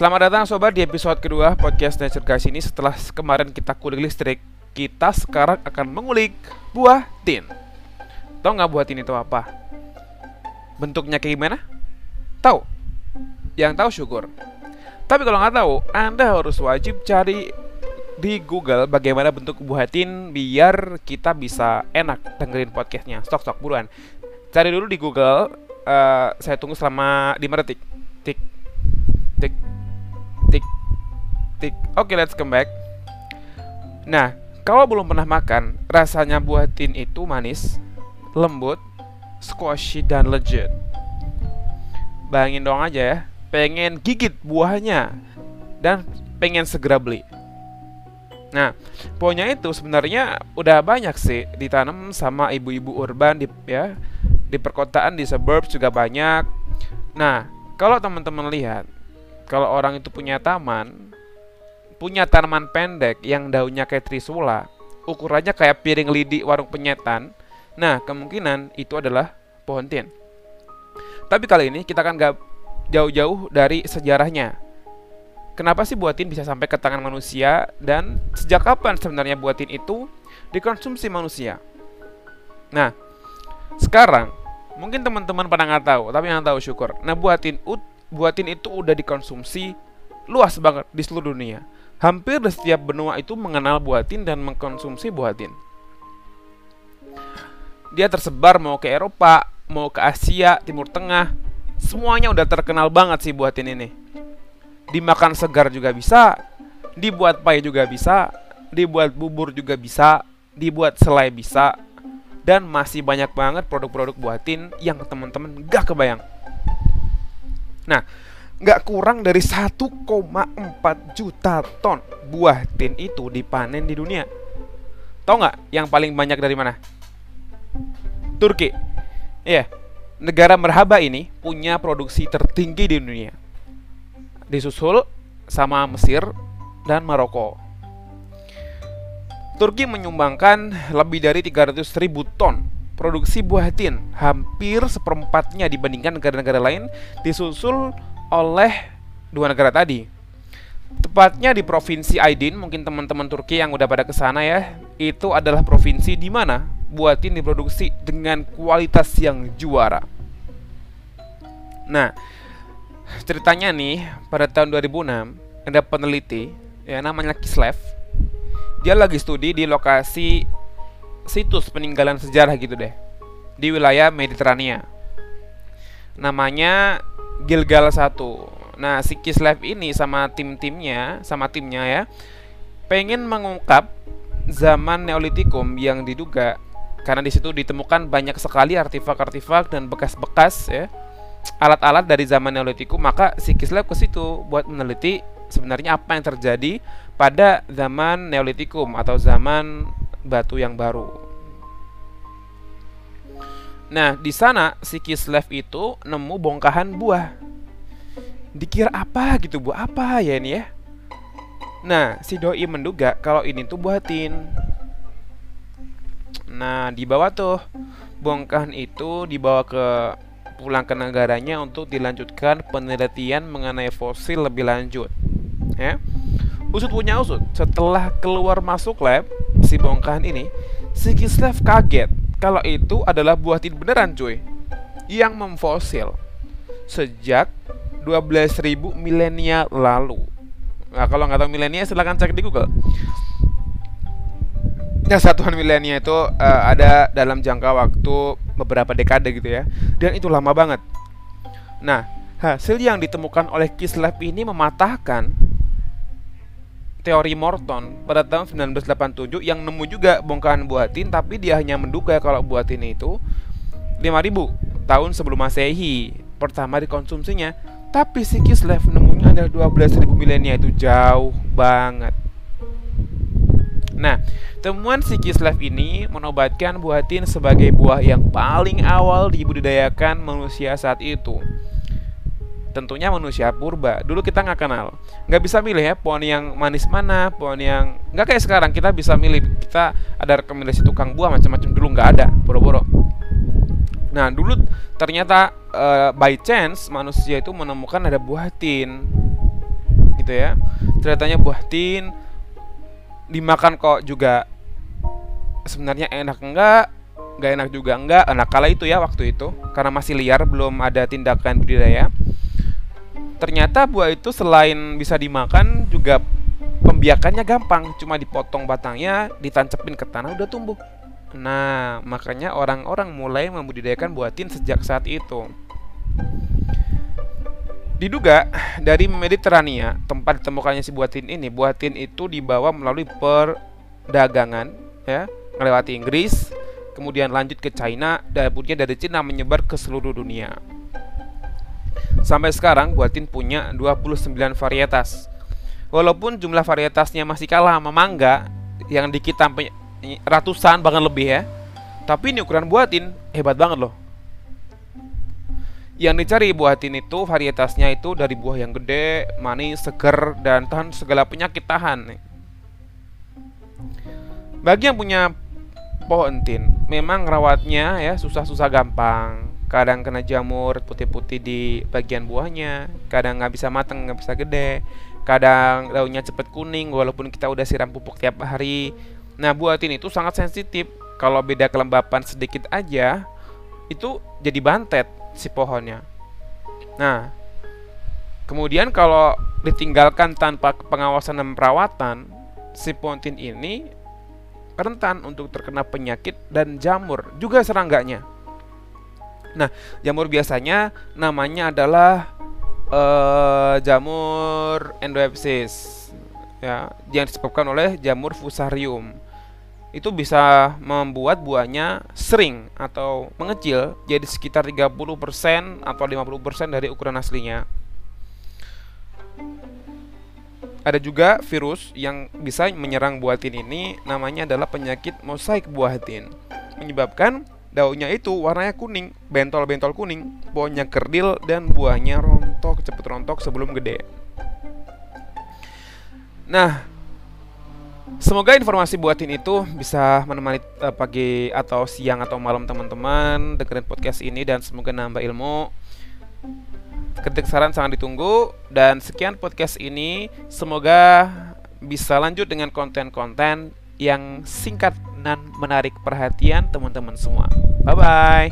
Selamat datang sobat di episode kedua podcast Nature Guys ini Setelah kemarin kita kulik listrik Kita sekarang akan mengulik buah tin Tahu nggak buah tin itu apa? Bentuknya kayak gimana? Tahu? Yang tahu syukur Tapi kalau nggak tahu, Anda harus wajib cari di Google bagaimana bentuk buah tin biar kita bisa enak dengerin podcastnya. Stok-stok buruan. Cari dulu di Google. Uh, saya tunggu selama 5 detik. Tik. Oke, okay, let's come back. Nah, kalau belum pernah makan, rasanya buah tin itu manis, lembut, squishy dan legit. Bayangin dong aja ya, pengen gigit buahnya dan pengen segera beli. Nah, pohonnya itu sebenarnya udah banyak sih ditanam sama ibu-ibu urban di ya di perkotaan di suburbs juga banyak. Nah, kalau teman-teman lihat kalau orang itu punya taman, punya tanaman pendek yang daunnya kayak trisula, ukurannya kayak piring lidi warung penyetan, nah kemungkinan itu adalah pohon tin. Tapi kali ini kita akan gak jauh-jauh dari sejarahnya. Kenapa sih buatin bisa sampai ke tangan manusia dan sejak kapan sebenarnya buatin itu dikonsumsi manusia? Nah, sekarang mungkin teman-teman pada nggak tahu, tapi yang tahu syukur. Nah, buatin buatin itu udah dikonsumsi luas banget di seluruh dunia. Hampir setiap benua itu mengenal buatin dan mengkonsumsi buatin. Dia tersebar mau ke Eropa, mau ke Asia, Timur Tengah, semuanya udah terkenal banget sih buatin ini. Dimakan segar juga bisa, dibuat pie juga bisa, dibuat bubur juga bisa, dibuat selai bisa, dan masih banyak banget produk-produk buatin yang teman-teman gak kebayang. Nah, gak kurang dari 1,4 juta ton buah tin itu dipanen di dunia. Tahu nggak yang paling banyak dari mana? Turki. Iya, yeah, negara merhaba ini punya produksi tertinggi di dunia. Disusul sama Mesir dan Maroko. Turki menyumbangkan lebih dari 300 ribu ton produksi buah tin, hampir seperempatnya dibandingkan negara-negara lain, disusul oleh dua negara tadi. Tepatnya di provinsi Aydin, mungkin teman-teman Turki yang udah pada ke sana ya, itu adalah provinsi di mana buatin diproduksi dengan kualitas yang juara. Nah, ceritanya nih pada tahun 2006 ada peneliti ya namanya Kislev. Dia lagi studi di lokasi situs peninggalan sejarah gitu deh di wilayah Mediterania. Namanya Gilgal 1. Nah, si Kislev ini sama tim-timnya, sama timnya ya, pengen mengungkap zaman Neolitikum yang diduga karena di situ ditemukan banyak sekali artefak-artefak dan bekas-bekas ya alat-alat dari zaman Neolitikum maka si Kislev ke situ buat meneliti sebenarnya apa yang terjadi pada zaman Neolitikum atau zaman batu yang baru. Nah, di sana si Kislev itu nemu bongkahan buah. Dikira apa gitu, buah apa ya ini ya? Nah, si doi menduga kalau ini tuh buah tin. Nah, dibawa tuh bongkahan itu dibawa ke pulang ke negaranya untuk dilanjutkan penelitian mengenai fosil lebih lanjut. Ya. Usut punya usut, setelah keluar masuk lab si bongkahan ini, si Kislev kaget kalau itu adalah buah tin beneran cuy yang memfosil sejak 12.000 milenial lalu. Nah, kalau nggak tahu milenial silahkan cek di Google. Ya, satuan milenial itu uh, ada dalam jangka waktu beberapa dekade gitu ya. Dan itu lama banget. Nah, hasil yang ditemukan oleh Kislev ini mematahkan teori Morton pada tahun 1987 yang nemu juga bongkahan buatin tapi dia hanya menduga kalau buatin itu 5000 tahun sebelum Masehi pertama dikonsumsinya tapi si Kislev nemunya adalah 12.000 milenial itu jauh banget Nah, temuan si Kislev ini menobatkan buatin sebagai buah yang paling awal dibudidayakan manusia saat itu. Tentunya manusia purba. Dulu kita nggak kenal, nggak bisa milih ya pohon yang manis mana, pohon yang nggak kayak sekarang kita bisa milih. Kita ada rekomendasi tukang buah macam-macam dulu nggak ada, boro-boro. Nah, dulu ternyata uh, by chance manusia itu menemukan ada buah tin. gitu ya ceritanya buah tin dimakan kok juga sebenarnya enak enggak nggak enak juga enggak enak kala itu ya waktu itu karena masih liar belum ada tindakan budidaya ternyata buah itu selain bisa dimakan juga pembiakannya gampang. Cuma dipotong batangnya ditancepin ke tanah udah tumbuh. Nah makanya orang-orang mulai membudidayakan buah tin sejak saat itu. Diduga dari Mediterania, tempat ditemukannya si buah tin ini, buah tin itu dibawa melalui perdagangan ya, melewati Inggris, kemudian lanjut ke China, dan dari Cina menyebar ke seluruh dunia. Sampai sekarang buah tin punya 29 varietas. Walaupun jumlah varietasnya masih kalah sama mangga yang dikit sampai ratusan bahkan lebih ya. Tapi ini ukuran buah tin hebat banget loh. Yang dicari buah tin itu varietasnya itu dari buah yang gede, manis, seger, dan tahan segala penyakit tahan. Bagi yang punya pohon tin, memang rawatnya ya susah-susah gampang. Kadang kena jamur putih-putih di bagian buahnya, kadang nggak bisa matang, nggak bisa gede, kadang daunnya cepet kuning walaupun kita udah siram pupuk tiap hari. Nah buah tin itu sangat sensitif. Kalau beda kelembapan sedikit aja, itu jadi bantet si pohonnya. Nah, kemudian kalau ditinggalkan tanpa pengawasan dan perawatan, si pontin ini rentan untuk terkena penyakit dan jamur, juga serangganya. Nah, jamur biasanya namanya adalah uh, jamur endoepsis ya, yang disebabkan oleh jamur fusarium itu bisa membuat buahnya sering atau mengecil jadi sekitar 30% atau 50% dari ukuran aslinya. Ada juga virus yang bisa menyerang buah tin ini namanya adalah penyakit mosaik buah tin. Menyebabkan daunnya itu warnanya kuning, bentol-bentol kuning, pohonnya kerdil dan buahnya rontok, cepet rontok sebelum gede. Nah, Semoga informasi buatin itu bisa menemani uh, pagi atau siang atau malam teman-teman dengerin podcast ini dan semoga nambah ilmu. Kritik saran sangat ditunggu dan sekian podcast ini semoga bisa lanjut dengan konten-konten yang singkat dan menarik perhatian teman-teman semua. Bye bye.